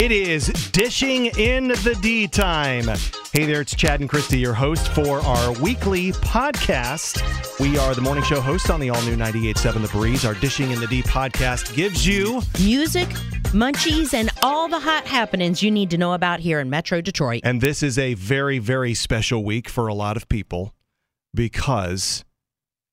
It is Dishing in the D time. Hey there, it's Chad and Christy, your host for our weekly podcast. We are the morning show hosts on the all new 98.7 The Breeze. Our Dishing in the D podcast gives you music, munchies, and all the hot happenings you need to know about here in Metro Detroit. And this is a very, very special week for a lot of people because,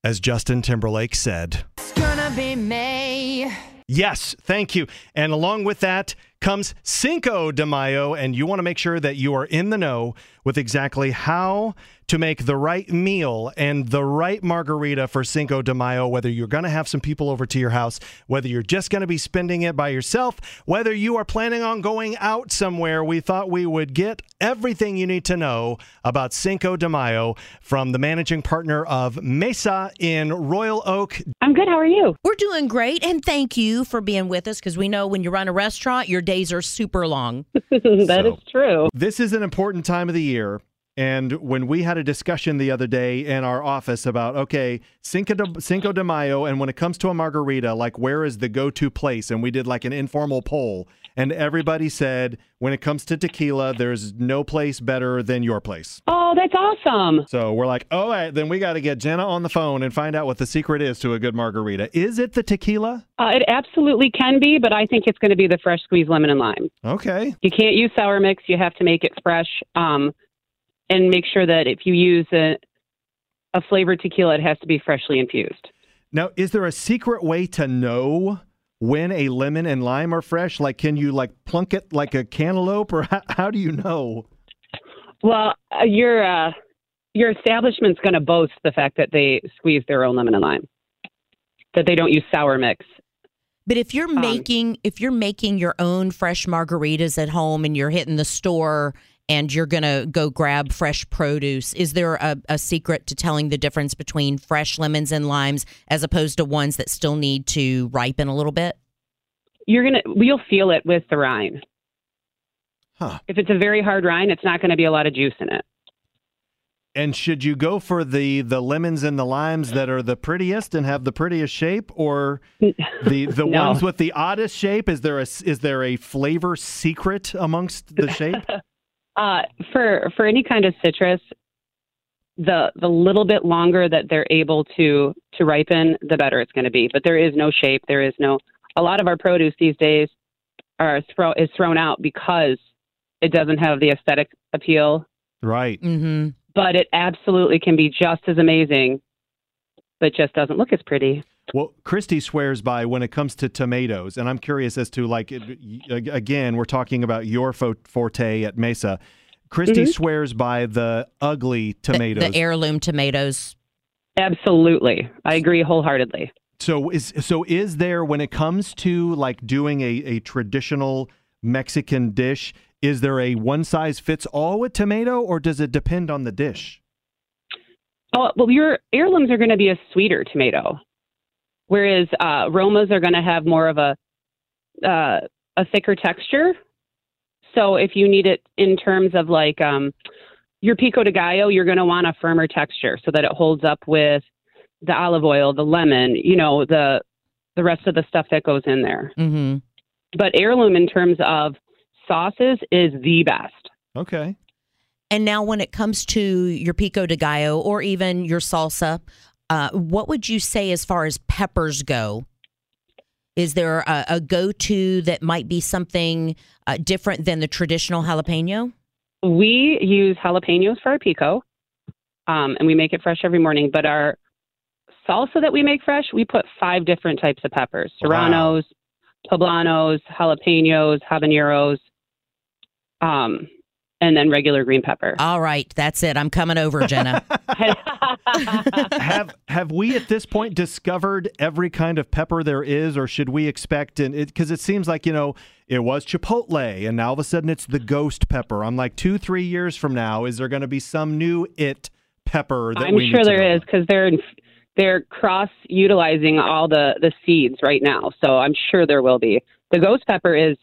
as Justin Timberlake said, It's gonna be May. Yes, thank you. And along with that comes Cinco de Mayo, and you want to make sure that you are in the know with exactly how to make the right meal and the right margarita for Cinco de Mayo, whether you're going to have some people over to your house, whether you're just going to be spending it by yourself, whether you are planning on going out somewhere. We thought we would get everything you need to know about Cinco de Mayo from the managing partner of Mesa in Royal Oak, I'm good. How are you? We're doing great, and thank you for being with us because we know when you run a restaurant, your days are super long. That is So- true. This is an important time of the year. And when we had a discussion the other day in our office about, okay, Cinco de, Cinco de Mayo, and when it comes to a margarita, like where is the go to place? And we did like an informal poll. And everybody said, when it comes to tequila, there's no place better than your place. Oh, that's awesome. So we're like, all right, then we got to get Jenna on the phone and find out what the secret is to a good margarita. Is it the tequila? Uh, it absolutely can be, but I think it's going to be the fresh squeezed lemon and lime. Okay. You can't use sour mix. You have to make it fresh. Um, and make sure that if you use a, a flavored tequila, it has to be freshly infused. Now, is there a secret way to know when a lemon and lime are fresh? Like, can you like plunk it like a cantaloupe, or how, how do you know? Well, uh, your uh, your establishment's going to boast the fact that they squeeze their own lemon and lime, that they don't use sour mix. But if you're making if you're making your own fresh margaritas at home and you're hitting the store and you're gonna go grab fresh produce, is there a, a secret to telling the difference between fresh lemons and limes as opposed to ones that still need to ripen a little bit? You're gonna, you'll feel it with the rind. Huh. If it's a very hard rind, it's not going to be a lot of juice in it. And should you go for the the lemons and the limes that are the prettiest and have the prettiest shape, or the the No. ones with the oddest shape? Is there a is there a flavor secret amongst the shape? Uh, for for any kind of citrus, the the little bit longer that they're able to to ripen, the better it's going to be. But there is no shape. There is no. A lot of our produce these days are throw is thrown out because it doesn't have the aesthetic appeal. right. Mm-hmm. But it absolutely can be just as amazing, but just doesn't look as pretty. Well, Christy swears by when it comes to tomatoes, and I'm curious as to like again, we're talking about your forte at Mesa. Christy Mhm. swears by the ugly The, tomatoes. the heirloom tomatoes. Absolutely, I agree wholeheartedly. so is so is there when it comes to like doing a, a traditional Mexican dish, is there a one size fits all with tomato, or does it depend on the dish? Oh, well, your heirlooms are going to be a sweeter tomato, whereas uh, Romas are going to have more of a uh, a thicker texture. So if you need it in terms of like um, your pico de gallo, you're going to want a firmer texture so that it holds up with the olive oil, the lemon, you know, the the rest of the stuff that goes in there. Mm-hmm. But heirloom in terms of sauces is the best. Okay. And now, when it comes to your pico de gallo or even your salsa, uh, what would you say as far as peppers go? Is there a, a go to that might be something uh, different than the traditional jalapeno? We use jalapenos for our pico, um, and we make it fresh every morning. But our salsa that we make fresh, we put five different types of peppers: serranos, poblanos, jalapenos, habaneros, um, and then regular green pepper. All right, that's it. I'm coming over, Jenna. have have we at this point discovered every kind of pepper there is, or should we expect? And because it, seems like you know it was chipotle, and now all of a sudden it's the ghost pepper. I'm like two, three years from now, is there going to be some new it pepper? That I'm we sure need to there know is because they're they're cross utilizing all the the seeds right now. So I'm sure there will be. The ghost pepper is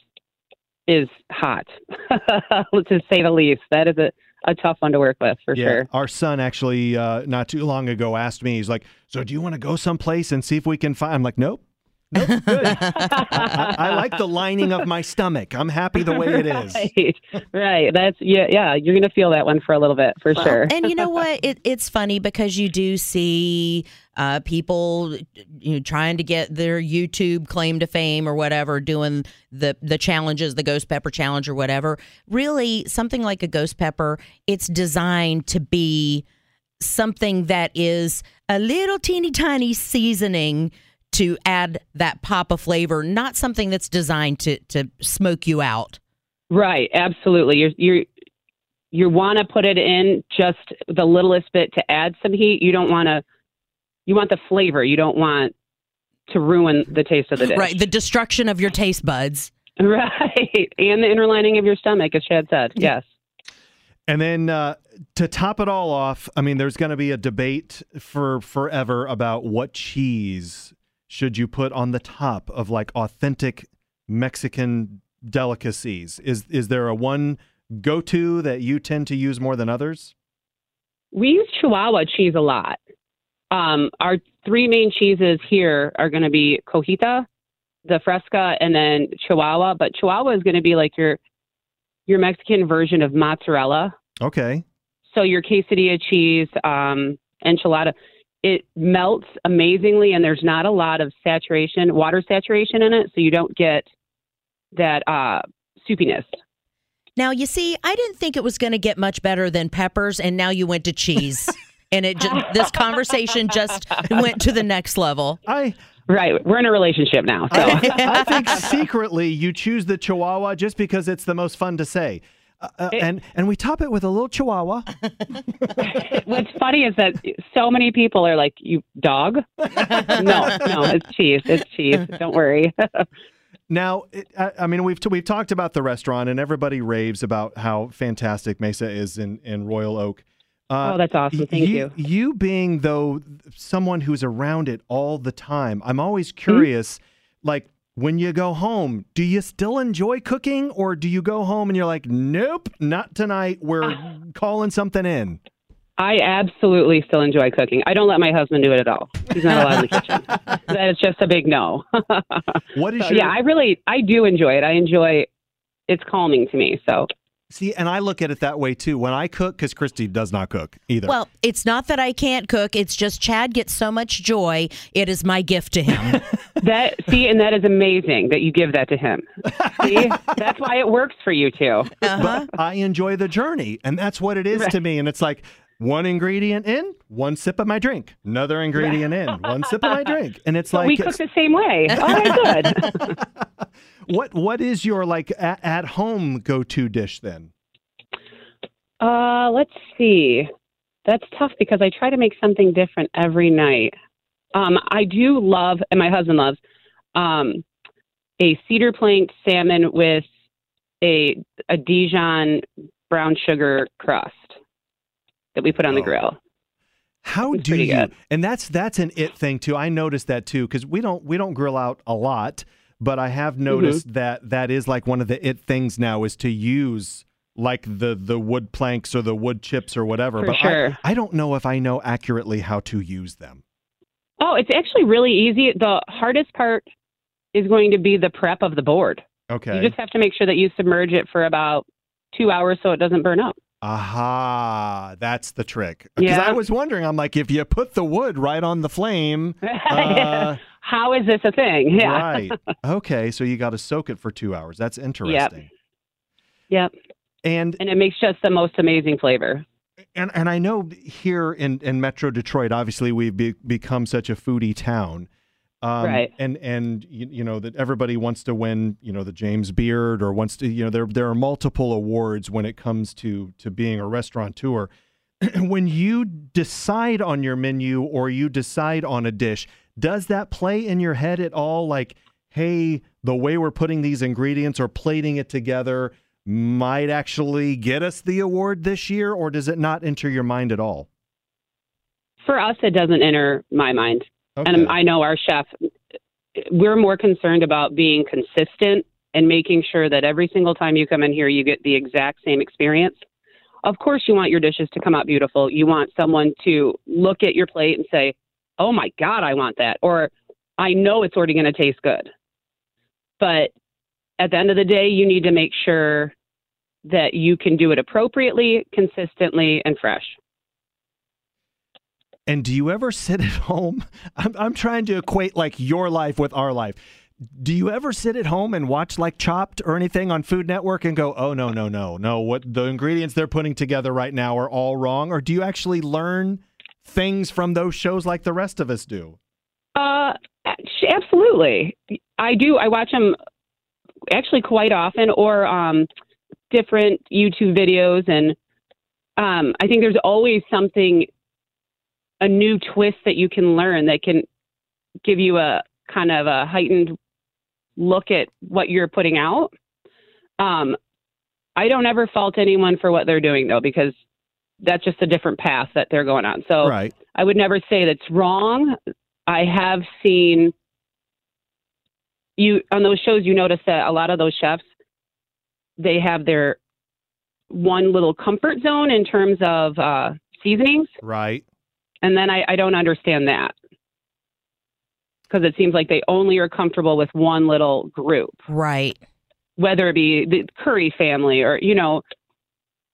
is hot, to say the least. That is a, a tough one to work with for yeah, sure. our son actually uh, not too long ago asked me. He's like, "So do you want to go someplace and see if we can find?" I'm like, "Nope, Nope, good. I, I, I like the lining of my stomach. I'm happy the way it is. Right, right. That's yeah, yeah. You're gonna feel that one for a little bit for sure. And you know what? It, it's funny because you do see uh, people you know, trying to get their YouTube claim to fame or whatever, doing the the challenges, the ghost pepper challenge or whatever. Really, something like a ghost pepper, it's designed to be something that is a little teeny tiny seasoning to add that pop of flavor, not something that's designed to to smoke you out. Right, absolutely. You're you're you want to put it in just the littlest bit to add some heat. You don't want to. You want the flavor. You don't want to ruin the taste of the dish. Right, the destruction of your taste buds. Right, and the inner lining of your stomach, as Chad said. Yes. And then uh, to top it all off, I mean, there's going to be a debate for forever about what cheese should you put on the top of like authentic Mexican delicacies. Is is there a one go to that you tend to use more than others? We use Chihuahua cheese a lot. Um, our three main cheeses here are going to be Cojita, the Fresca, and then Chihuahua. But Chihuahua is going to be like your your Mexican version of mozzarella. Okay. So your quesadilla cheese, um, enchilada, it melts amazingly, and there's not a lot of saturation, water saturation in it, so you don't get that uh, soupiness. Now, you see, I didn't think it was going to get much better than peppers, and now you went to cheese. and it just, this conversation just went to the next level. I Right, we're in a relationship now. So I think secretly you choose the Chihuahua just because it's the most fun to say. Uh, uh, and and we top it with a little Chihuahua. what's funny is that so many people are like, "You dog?" no, no, it's cheese. It's cheese. Don't worry. Now, it, I, I mean, we've t- we've talked about the restaurant, and everybody raves about how fantastic Mesa is in, in Royal Oak. Uh, oh, that's awesome. Thank you. You being though someone who's around it all the time, I'm always curious. Mm-hmm. Like when you go home, do you still enjoy cooking, or do you go home and you're like, nope, not tonight. We're ah. calling something in. I absolutely still enjoy cooking. I don't let my husband do it at all. He's not allowed in the kitchen. That is just a big no. what is so, your... Yeah, I really, I do enjoy it. I enjoy. It's calming to me. So See, and I look at it that way too. When I cook, because Christy does not cook either. Well, it's not that I can't cook. It's just Chad gets so much joy. It is my gift to him. that see, and that is amazing that you give that to him. See, that's why it works for you too. Uh-huh. But I enjoy the journey, and that's what it is right. to me. And it's like one ingredient in, one sip of my drink, another ingredient in, one sip of my drink, and it's like we cook the same way. All right, good. what what is your like at, at home go to dish then? Uh, let's see. That's tough because I try to make something different every night. Um, I do love, and my husband loves, um, a cedar plank salmon with a a Dijon brown sugar crust that we put on oh. the grill. How do you? Good. And that's that's an it thing too. I noticed that too because we don't we don't grill out a lot, but I have Mm-hmm. noticed mm-hmm. that that is like one of the it things now is to use like the the wood planks or the wood chips or whatever. For but sure. I, I don't know if I know accurately how to use them. Oh, it's actually really easy. The hardest part is going to be the prep of the board. Okay. You just have to make sure that you submerge it for about two hours so it doesn't burn up. Aha, that's the trick. Because Yeah. I was wondering, I'm like, if you put the wood right on the flame, uh, How is this a thing? Yeah. right? Okay, so you got to soak it for two hours. That's interesting. Yep. And And it makes just the most amazing flavor. and and I know here in in Metro Detroit, obviously we've be, become such a foodie town. Um, Right. And and you, you know that everybody wants to win. You know the James Beard or wants to. You know there there are multiple awards when it comes to to being a restaurateur. when you decide on your menu or you decide on a dish, does that play in your head at all? Like, hey, the way we're putting these ingredients or plating it together might actually get us the award this year, or does it not enter your mind at all? For us, it doesn't enter my mind. Okay. And I know our chef, we're more concerned about being consistent and making sure that every single time you come in here, you get the exact same experience. Of course, you want your dishes to come out beautiful. You want someone to look at your plate and say, oh my God, I want that. Or I know it's already going to taste good. But at the end of the day, you need to make sure that you can do it appropriately, consistently, and fresh. And do you ever sit at home? I'm, I'm trying to equate like your life with our life. Do you ever sit at home and watch like Chopped or anything on Food Network and go, oh, no, no, no, no, what the ingredients they're putting together right now are all wrong? Or do you actually learn things from those shows like the rest of us do? Uh, absolutely. I do. I watch them actually quite often or um, different YouTube videos. And um, I think there's always something, a new twist that you can learn that can give you a kind of a heightened look at what you're putting out. Um, I don't ever fault anyone for what they're doing though, because that's just a different path that they're going on. So right. I would never say that's wrong. I have seen you on those shows. You notice that a lot of those chefs they have their one little comfort zone in terms of uh, seasonings, right? And then I, I don't understand that. Because it seems like they only are comfortable with one little group, right? Whether it be the curry family or you know,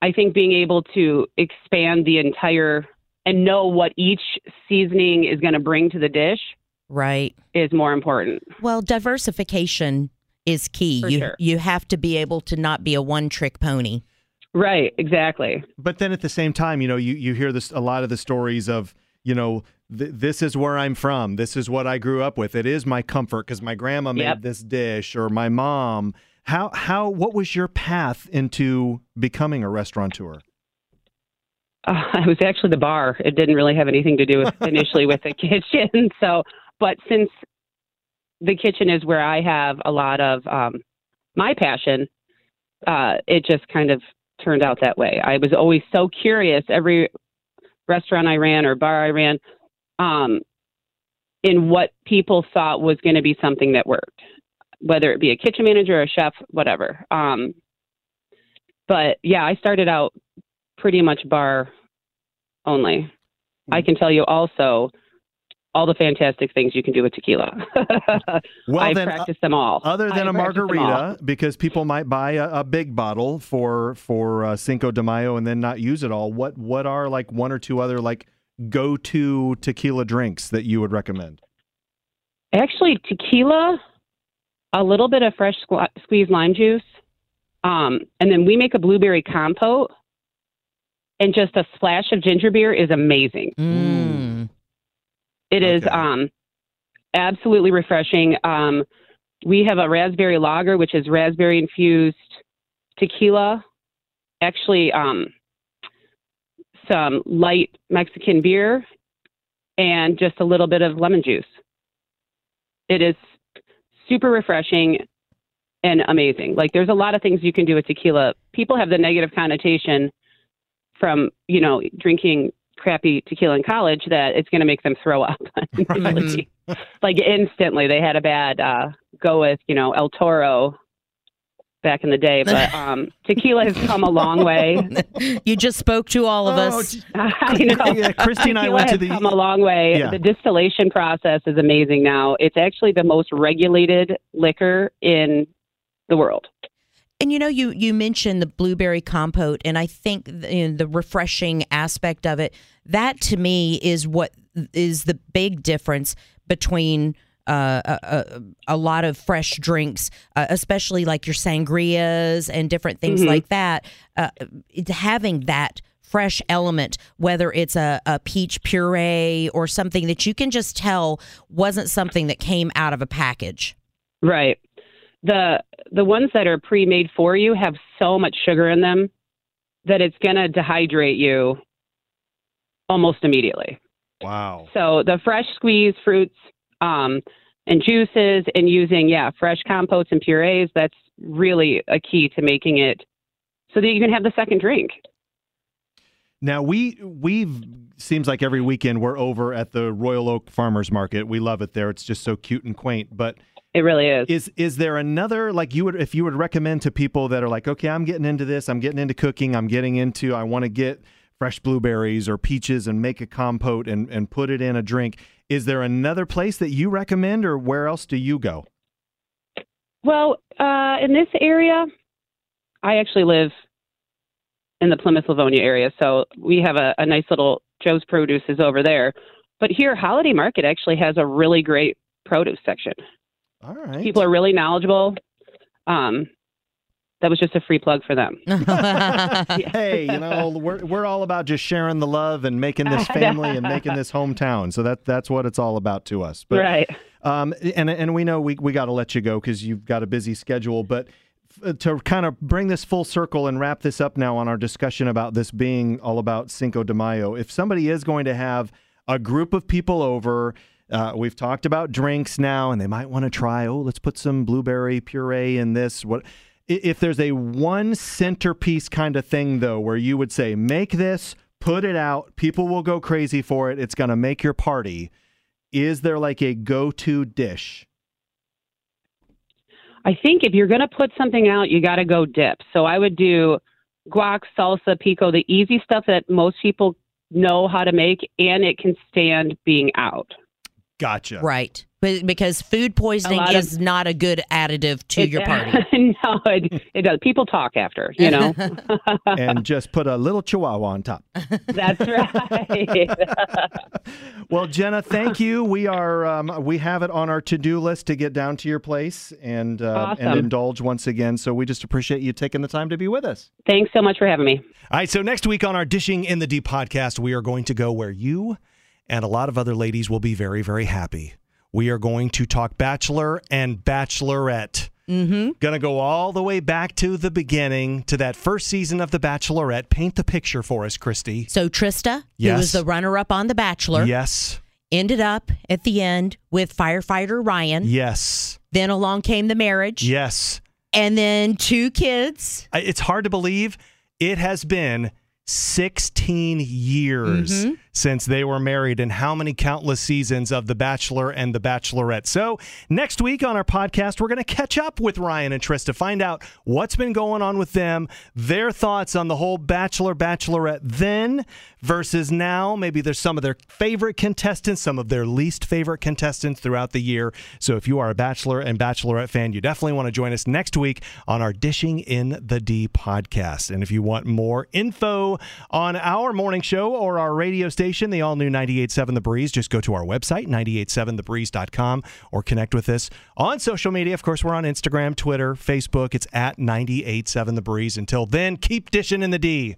I think being able to expand the entire and know what each seasoning is going to bring to the dish right. is more important. Well diversification is key. For you sure. you have to be able to not be a one trick pony. Right exactly. But then at the same time, you know, you, you hear this a lot of the stories of, you know, th- this is where I'm from. This is what I grew up with. It is my comfort because my grandma made Yep. this dish or my mom. How how what was your path into becoming a restaurateur? uh, it was actually the bar it didn't really have anything to do with initially with the kitchen so but since the kitchen is where i have a lot of um, my passion uh, it just kind of turned out that way i was always so curious every restaurant i ran or bar i ran um, in what people thought was going to be something that worked whether it be a kitchen manager or a chef whatever um, but yeah i started out pretty much bar only. I can tell you also all the fantastic things you can do with tequila. Well, I then, uh, practice them all. Other than I a practice them all. margarita, because people might buy a, a big bottle for for uh, Cinco de Mayo and then not use it all. What what are like one or two other like go to tequila drinks that you would recommend? Actually, tequila, a little bit of fresh squ- squeezed lime juice, um, and then we make a blueberry compote, and just a splash of ginger beer is amazing. mm. It is Okay. um, absolutely refreshing. Um, we have a raspberry lager, which is raspberry infused tequila. Actually, um, some light Mexican beer, and just a little bit of lemon juice. It is super refreshing and amazing. Like, there's a lot of things you can do with tequila. People have the negative connotation from you know drinking crappy tequila in college that it's going to make them throw up. immediately. like instantly, they had a bad uh, go with you know El Toro back in the day, but um, tequila has come a long way. you just spoke to all of Oh, us j- I know. Yeah, Christy and I Tequila went to the- come a long way. Yeah. The distillation process is amazing now. It's actually the most regulated liquor in the world. And you know, you you mentioned the blueberry compote, and I think the, you know, the refreshing aspect of it. That to me is what is the big difference between uh, a, a, a lot of fresh drinks, uh, especially like your sangrias and different things Mhm. like that. Uh, having that fresh element, whether it's a, a peach puree or something that you can just tell wasn't something that came out of a package. Right. The the ones that are pre-made for you have so much sugar in them that it's going to dehydrate you almost immediately. wow. So the fresh squeezed fruits um, and juices and using yeah fresh compotes and purees that's really a key to making it so that you can have the second drink. Now we we've seems like every weekend we're over at the Royal Oak Farmers Market. We love it there. It's just so cute and quaint. But It really is. is is there another like you would if you would recommend to people that are like, okay, I'm getting into this, I'm getting into cooking, I'm getting into I want to get fresh blueberries or peaches and make a compote and and put it in a drink. Is there another place that you recommend, or where else do you go? Well, uh, in this area, I actually live in the Plymouth Livonia area, so we have a, a nice little Joe's Produce is over there. But here, Holiday Market actually has a really great produce section. All right. People are really knowledgeable. Um, that was just a free plug for them. hey, you know, we're we're all about just sharing the love and making this family and making this hometown. So that that's what it's all about to us. But, right. Um, and and we know we we got to let you go because you've got a busy schedule, but to kind of bring this full circle and wrap this up now on our discussion about this being all about Cinco de Mayo, if somebody is going to have a group of people over, uh, we've talked about drinks now, and they might want to try. Oh, let's put some blueberry puree in this. What if there's a one centerpiece kind of thing though, where you would say, make this, put it out, people will go crazy for it. It's going to make your party. Is there like a go-to dish? I think if you're going to put something out, you got to go dip. So I would do guac, salsa, pico, the easy stuff that most people know how to make, and it can stand being out. Gotcha. Right. But because food poisoning is of, not a good additive to it, your party. no, it, it, does. People talk after, you know. and just put a little chihuahua on top. That's right. well, Jenna, thank you. We are um, we have it on our to do list to get down to your place and uh, awesome. and indulge once again. So we just appreciate you taking the time to be with us. Thanks so much for having me. All right. So next week on our Dishing in the D podcast, we are going to go where you and a lot of other ladies will be very very happy we are going to talk Bachelor and Bachelorette. Mm-hmm. Gonna go all the way back to the beginning to that first season of The Bachelorette. Paint the picture for us, Christy. So Trista, yes. who was the runner-up on The Bachelor, yes, ended up at the end with firefighter Ryan. Yes. Then along came the marriage. Yes. And then two kids. It's hard to believe it has been 16 years mm-hmm. Since they were married and how many countless seasons of The Bachelor and The Bachelorette. So, next week on our podcast, we're going to catch up with Ryan and Tris to find out what's been going on with them, their thoughts on the whole Bachelor Bachelorette then versus now. Maybe there's some of their favorite contestants, some of their least favorite contestants throughout the year. So, if you are a Bachelor and Bachelorette fan, you definitely want to join us next week on our Dishing in the D podcast. And if you want more info, on our morning show or our radio station, the all new 987 The Breeze, just go to our website, 987thebreeze.com, or connect with us on social media. Of course, we're on Instagram, Twitter, Facebook. It's at 987 The Breeze. Until then, keep dishing in the D.